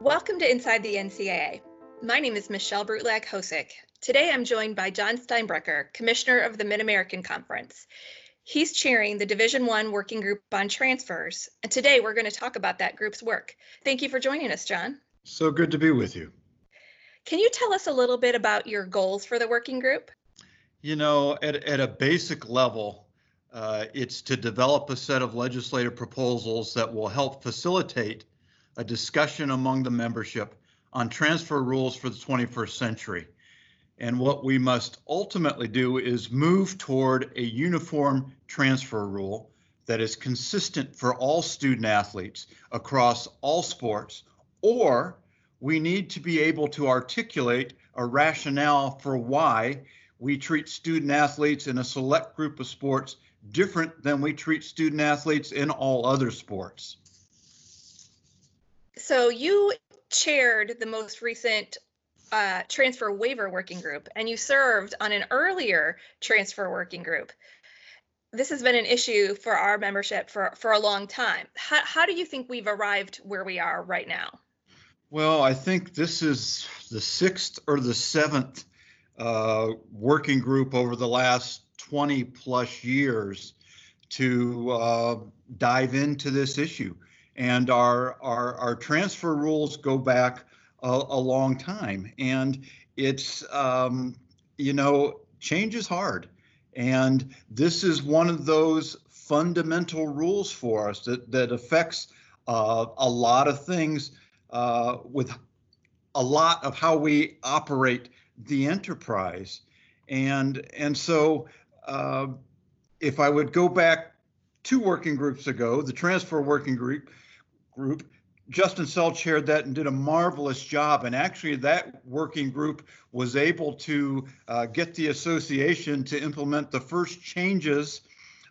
Welcome to Inside the NCAA. My name is Michelle Brutlag Hosick. Today I'm joined by Jon Steinbrecher, Commissioner of the Mid-American Conference. He's chairing the Division One Working Group on Transfers, and today we're going to talk about that group's work. Thank you for joining us, Jon. So good to be with you. Can you tell us a little bit about your goals for the working group? You know, at, at a basic level, uh, it's to develop a set of legislative proposals that will help facilitate a discussion among the membership on transfer rules for the 21st century. And what we must ultimately do is move toward a uniform transfer rule that is consistent for all student athletes across all sports, or we need to be able to articulate a rationale for why we treat student athletes in a select group of sports different than we treat student athletes in all other sports. So you chaired the most recent uh, transfer waiver working group, and you served on an earlier transfer working group. This has been an issue for our membership for, for a long time. How, how do you think we've arrived where we are right now? Well, I think this is the sixth or the seventh uh, working group over the last 20 plus years to uh, dive into this issue. And our, our, our transfer rules go back a, a long time. And it's, um, you know, change is hard. And this is one of those fundamental rules for us that, that affects uh, a lot of things uh, with a lot of how we operate the enterprise. And, and so uh, if I would go back two working groups ago, the transfer working group, group Justin Sell chaired that and did a marvelous job. And actually, that working group was able to uh, get the association to implement the first changes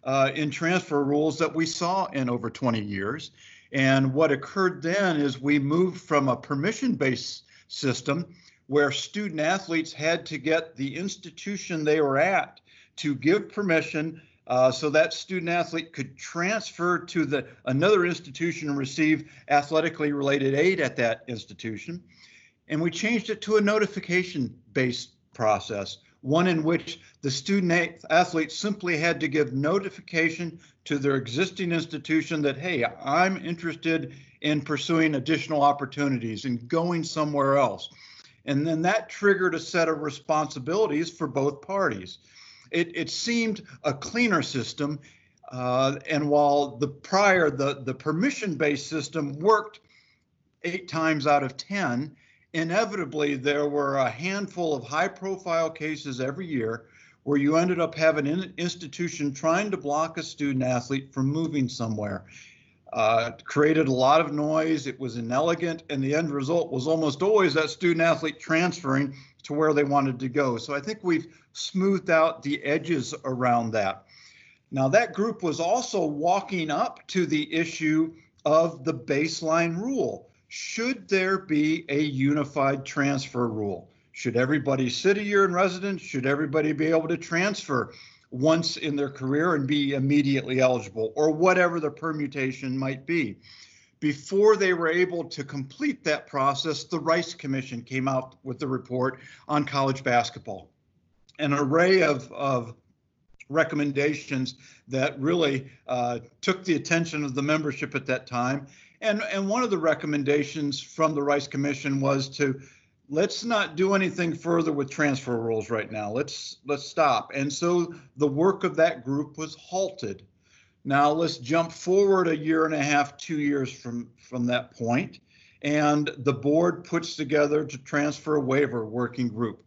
uh, in transfer rules that we saw in over 20 years. And what occurred then is we moved from a permission based system where student athletes had to get the institution they were at to give permission uh, so that student athlete could transfer to the another institution and receive athletically related aid at that institution. And we changed it to a notification based process, one in which the student athlete simply had to give notification to their existing institution that, hey, I'm interested in pursuing additional opportunities and going somewhere else. And then that triggered a set of responsibilities for both parties it, it seemed a cleaner system. Uh, and while the prior, the, the permission based system worked eight times out of 10, inevitably there were a handful of high profile cases every year where you ended up having an institution trying to block a student athlete from moving somewhere. Uh, created a lot of noise. It was inelegant, and the end result was almost always that student athlete transferring to where they wanted to go. So I think we've smoothed out the edges around that. Now, that group was also walking up to the issue of the baseline rule. Should there be a unified transfer rule? Should everybody sit a year in residence? Should everybody be able to transfer once in their career and be immediately eligible, or whatever the permutation might be? before they were able to complete that process, the Rice Commission came out with the report on college basketball. An array of, of recommendations that really uh, took the attention of the membership at that time. And, and one of the recommendations from the Rice Commission was to let's not do anything further with transfer rules right now. Let's let's stop. And so the work of that group was halted. Now let's jump forward a year and a half, two years from, from that point, and the board puts together to transfer waiver working group.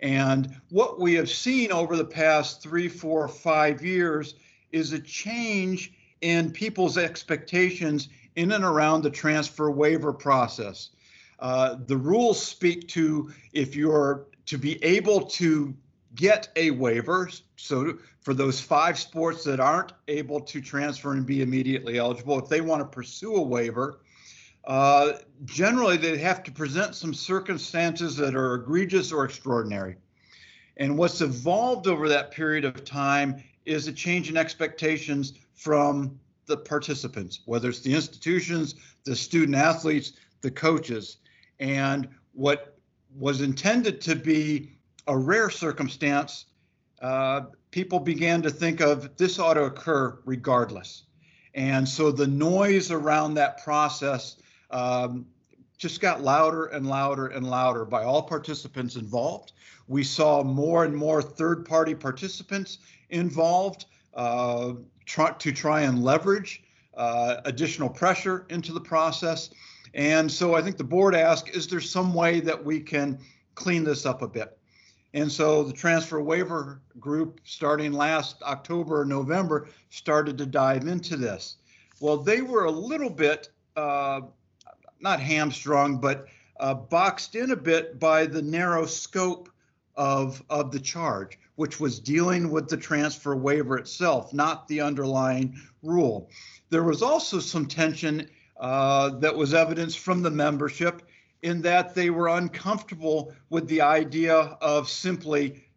And what we have seen over the past three, four, five years is a change in people's expectations in and around the transfer waiver process. Uh, the rules speak to if you're to be able to get a waiver. So for those five sports that aren't able to transfer and be immediately eligible, if they want to pursue a waiver, uh, generally they have to present some circumstances that are egregious or extraordinary. And what's evolved over that period of time is a change in expectations from the participants, whether it's the institutions, the student athletes, the coaches. And what was intended to be a rare circumstance, uh, people began to think of this ought to occur regardless. And so the noise around that process um, just got louder and louder and louder by all participants involved. We saw more and more third party participants involved uh, try, to try and leverage uh, additional pressure into the process. And so I think the board asked, is there some way that we can clean this up a bit? And so the transfer waiver group, starting last October, or November, started to dive into this. Well, they were a little bit, uh, not hamstrung, but uh, boxed in a bit by the narrow scope of, of the charge, which was dealing with the transfer waiver itself, not the underlying rule. There was also some tension uh, that was evidenced from the membership in that they were uncomfortable with the idea of simply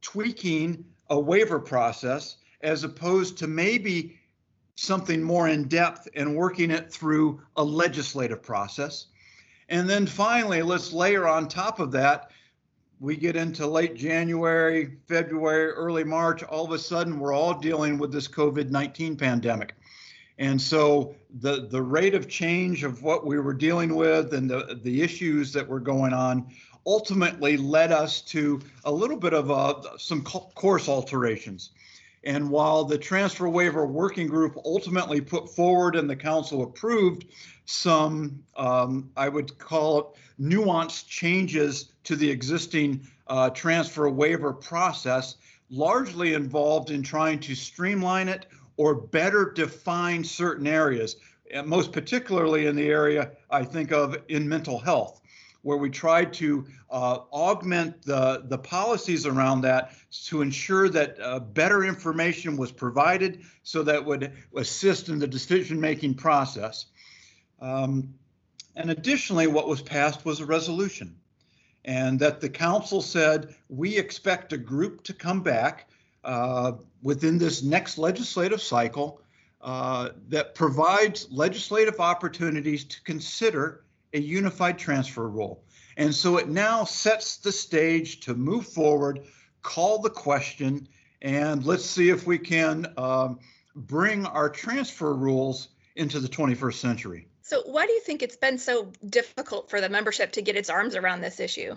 tweaking a waiver process as opposed to maybe something more in depth and working it through a legislative process. And then finally, let's layer on top of that. We get into late January, February, early March, all of a sudden we're all dealing with this COVID 19 pandemic. And so the, the rate of change of what we were dealing with and the, the issues that were going on ultimately led us to a little bit of a, some course alterations. And while the transfer waiver working group ultimately put forward and the council approved some, um, I would call it nuanced changes to the existing uh, transfer waiver process, largely involved in trying to streamline it or better define certain areas, most particularly in the area I think of in mental health where we tried to uh, augment the, the policies around that to ensure that uh, better information was provided so that would assist in the decision making process. Um, and additionally, what was passed was a resolution, and that the council said we expect a group to come back uh, within this next legislative cycle uh, that provides legislative opportunities to consider a unified transfer rule. And so it now sets the stage to move forward, call the question, and let's see if we can um, bring our transfer rules into the 21st century. So, why do you think it's been so difficult for the membership to get its arms around this issue?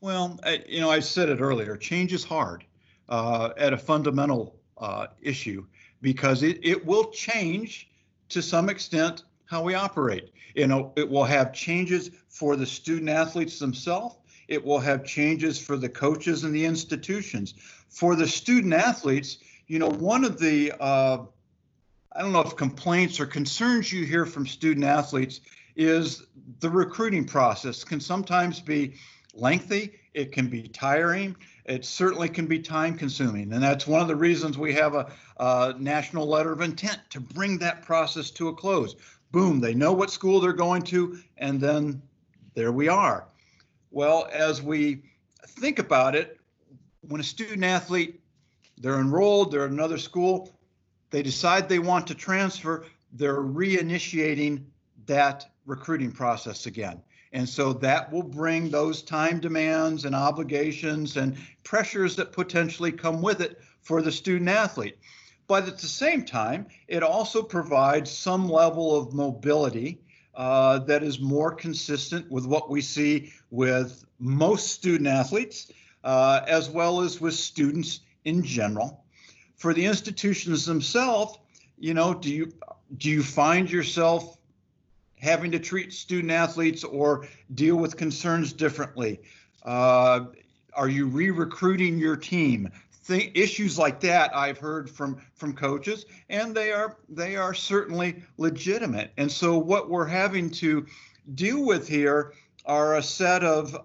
Well, I, you know, I said it earlier change is hard uh, at a fundamental uh, issue because it, it will change to some extent how we operate. You know, it will have changes for the student athletes themselves. It will have changes for the coaches and the institutions. For the student athletes, you know, one of the uh, I don't know if complaints or concerns you hear from student athletes is the recruiting process can sometimes be lengthy, it can be tiring, it certainly can be time consuming. And that's one of the reasons we have a, a, national letter of intent to bring that process to a close boom, they know what school they're going to, and then there we are. Well, as we think about it, when a student athlete, they're enrolled, they're at another school, they decide they want to transfer, they're reinitiating that recruiting process again. And so that will bring those time demands and obligations and pressures that potentially come with it for the student athlete. But at the same time, it also provides some level of mobility uh, that is more consistent with what we see with most student athletes, uh, as well as with students in general. For the institutions themselves, you know, do you do you find yourself having to treat student athletes or deal with concerns differently? Uh, are you re-recruiting your team? Th- issues like that I've heard from from coaches, and they are they are certainly legitimate. And so what we're having to deal with here are a set of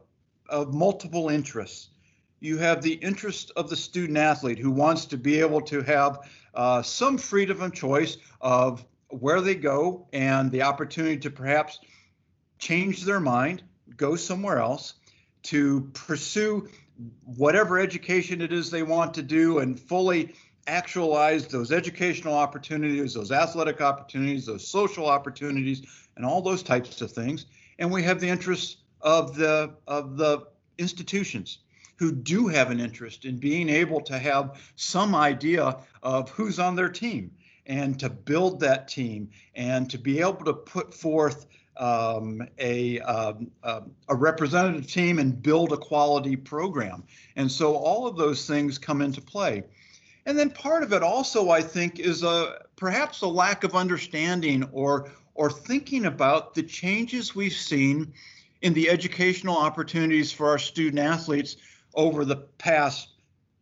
of multiple interests. You have the interest of the student athlete who wants to be able to have uh, some freedom of choice of where they go and the opportunity to perhaps change their mind, go somewhere else, to pursue whatever education it is they want to do and fully actualize those educational opportunities, those athletic opportunities, those social opportunities, and all those types of things. And we have the interests of the of the institutions who do have an interest in being able to have some idea of who's on their team and to build that team and to be able to put forth um, a, um, um, a representative team and build a quality program. And so all of those things come into play. And then part of it also, I think, is a perhaps a lack of understanding or or thinking about the changes we've seen in the educational opportunities for our student athletes over the past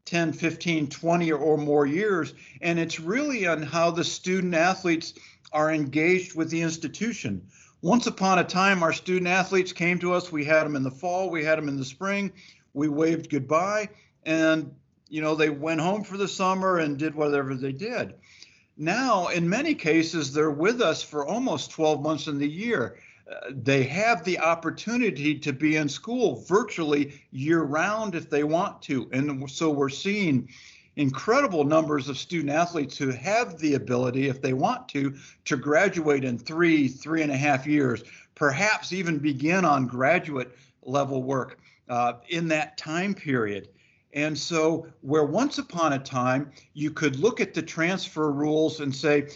10, 15, 20 or more years. And it's really on how the student athletes are engaged with the institution. Once upon a time, our student athletes came to us. We had them in the fall, we had them in the spring. We waved goodbye, and you know they went home for the summer and did whatever they did. Now, in many cases, they're with us for almost 12 months in the year. Uh, they have the opportunity to be in school virtually year round if they want to. And so we're seeing incredible numbers of student athletes who have the ability, if they want to, to graduate in three, three and a half years, perhaps even begin on graduate level work uh, in that time period. And so, where once upon a time you could look at the transfer rules and say,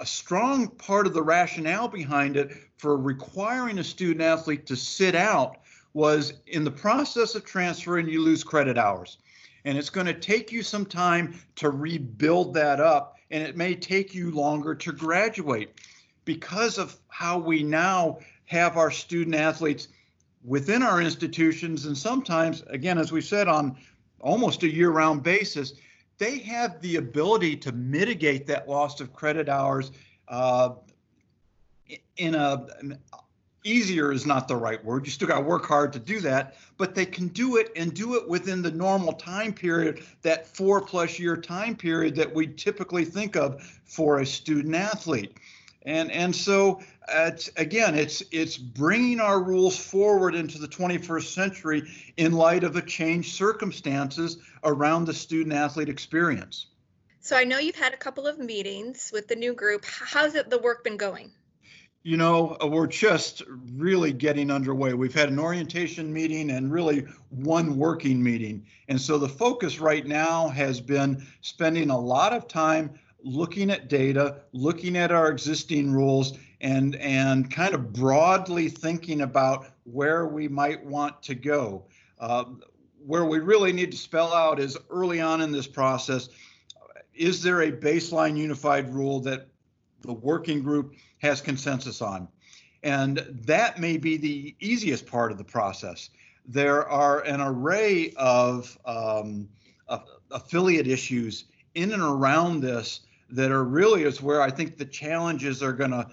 a strong part of the rationale behind it for requiring a student athlete to sit out was in the process of transferring, you lose credit hours and it's going to take you some time to rebuild that up and it may take you longer to graduate. Because of how we now have our student athletes within our institutions and sometimes again as we said on almost a year-round basis they have the ability to mitigate that loss of credit hours uh, in a easier is not the right word. You still got to work hard to do that, but they can do it and do it within the normal time period, that four plus year time period that we typically think of for a student athlete. And and so it's, again, it's it's bringing our rules forward into the 21st century in light of the changed circumstances around the student athlete experience. So I know you've had a couple of meetings with the new group. How's it the work been going? You know, uh, we're just really getting underway. We've had an orientation meeting and really one working meeting. And so the focus right now has been spending a lot of time looking at data, looking at our existing rules, and, and kind of broadly thinking about where we might want to go. Uh, where we really need to spell out is early on in this process is there a baseline unified rule that the working group has consensus on. And that may be the easiest part of the process. There are an array of um, affiliate issues in and around this that are really is where I think the challenges are going to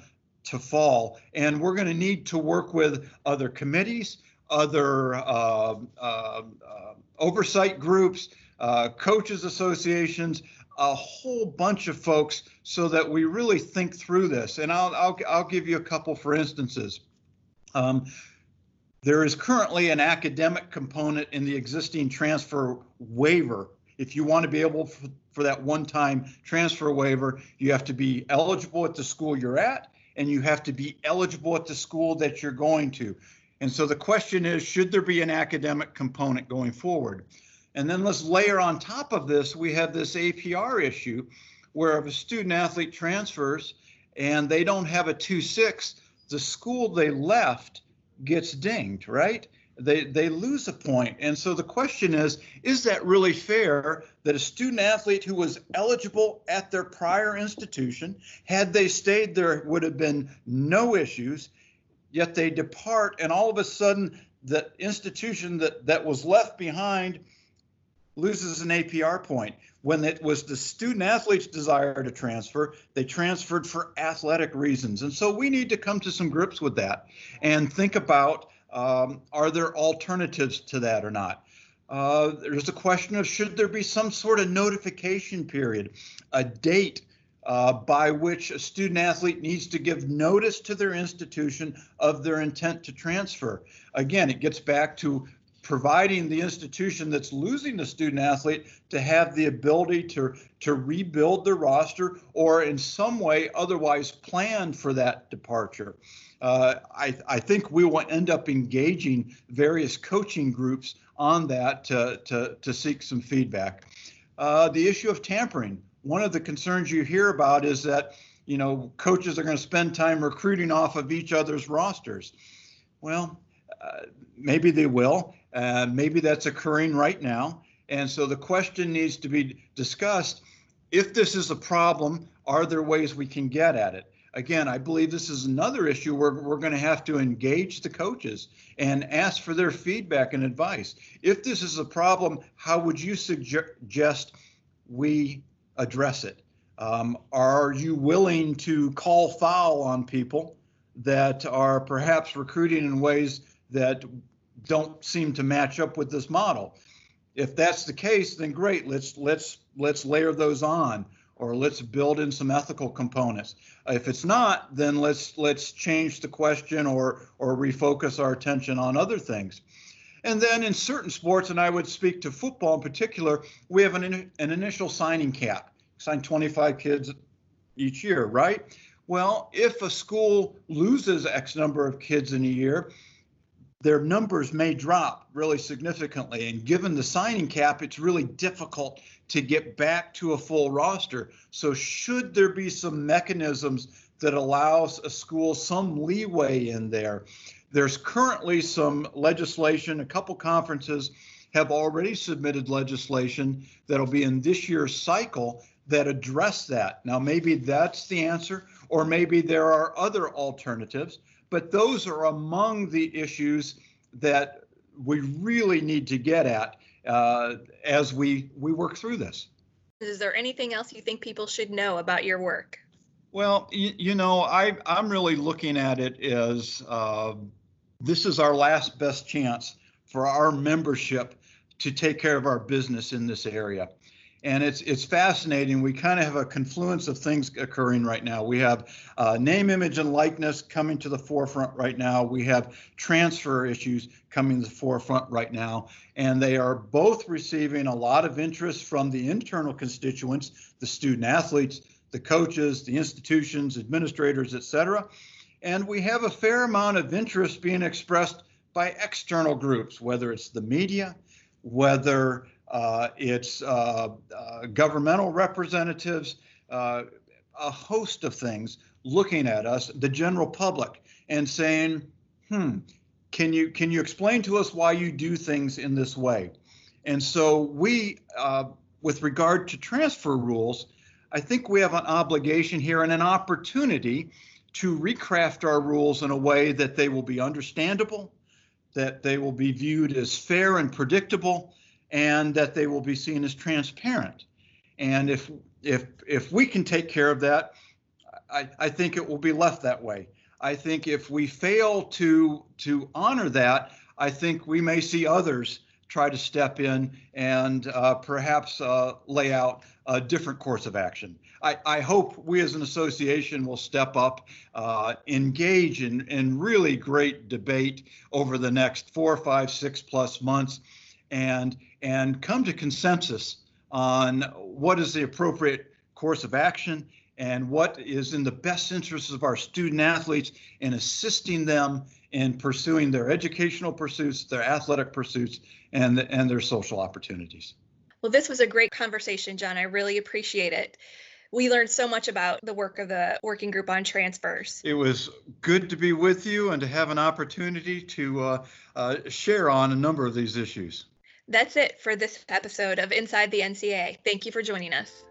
to fall, and we're going to need to work with other committees, other uh, uh, uh, oversight groups, uh, coaches associations, a whole bunch of folks so that we really think through this. And I'll, I'll, I'll give you a couple for instances. Um, there is currently an academic component in the existing transfer waiver. If you want to be able for, for that one time transfer waiver, you have to be eligible at the school you're at and you have to be eligible at the school that you're going to. And so the question is should there be an academic component going forward? And then let's layer on top of this, we have this APR issue where if a student athlete transfers and they don't have a 2-6, the school they left gets dinged, right? They, they lose a point. And so the question is, is that really fair that a student athlete who was eligible at their prior institution, had they stayed there, would have been no issues, yet they depart and all of a sudden the institution that, that was left behind loses an APR point. When it was the student athlete's desire to transfer, they transferred for athletic reasons. And so we need to come to some grips with that and think about um, are there alternatives to that or not? Uh, there's a question of should there be some sort of notification period, a date uh, by which a student athlete needs to give notice to their institution of their intent to transfer. Again, it gets back to providing the institution that's losing the student athlete to have the ability to, to rebuild the roster or in some way otherwise plan for that departure. Uh, I, I think we will end up engaging various coaching groups on that to, to, to seek some feedback. Uh, the issue of tampering. One of the concerns you hear about is that you know coaches are going to spend time recruiting off of each other's rosters. Well, uh, maybe they will. Uh, maybe that's occurring right now. And so the question needs to be discussed. If this is a problem, are there ways we can get at it? Again, I believe this is another issue where we're going to have to engage the coaches and ask for their feedback and advice. If this is a problem, how would you suggest we address it? Um, are you willing to call foul on people that are perhaps recruiting in ways that don't seem to match up with this model. If that's the case, then great. Let's let's let's layer those on, or let's build in some ethical components. If it's not, then let's let's change the question or or refocus our attention on other things. And then in certain sports, and I would speak to football in particular, we have an, an initial signing cap. Sign 25 kids each year, right? Well, if a school loses X number of kids in a year, their numbers may drop really significantly. And given the signing cap, it's really difficult to get back to a full roster. So, should there be some mechanisms that allows a school some leeway in there? There's currently some legislation, a couple conferences have already submitted legislation that'll be in this year's cycle that address that. Now, maybe that's the answer, or maybe there are other alternatives but those are among the issues that we really need to get at uh, as we we work through this. Is there anything else you think people should know about your work? Well, you, you know, I I'm really looking at it as uh, this is our last best chance for our membership to take care of our business in this area and it's it's fascinating. We kind of have a confluence of things occurring right now. We have uh, name, image, and likeness coming to the forefront right now. We have transfer issues coming to the forefront right now, and they are both receiving a lot of interest from the internal constituents, the student athletes, the coaches, the institutions, administrators, et cetera. And we have a fair amount of interest being expressed by external groups, whether it's the media, whether it's uh, uh, governmental representatives, uh, a host of things looking at us, the general public, and saying, "Hmm, can you can you explain to us why you do things in this way?" And so we, uh, with regard to transfer rules, I think we have an obligation here and an opportunity to recraft our rules in a way that they will be understandable, that they will be viewed as fair and predictable, and that they will be seen as transparent. And if if if we can take care of that, I, I think it will be left that way. I think if we fail to to honor that, I think we may see others try to step in and uh, perhaps uh, lay out a different course of action. I, I, hope we as an association will step up, uh, engage in, in really great debate over the next four, five, six plus months, and and come to consensus on what is the appropriate course of action and what is in the best interests of our student athletes in assisting them in pursuing their educational pursuits, their athletic pursuits, and, and their social opportunities. Well, this was a great conversation, Jon. I really appreciate it. We learned so much about the work of the working group on transfers. It was good to be with you and to have an opportunity to uh, uh, share on a number of these issues. That's it for this episode of Inside the NCAA. Thank you for joining us.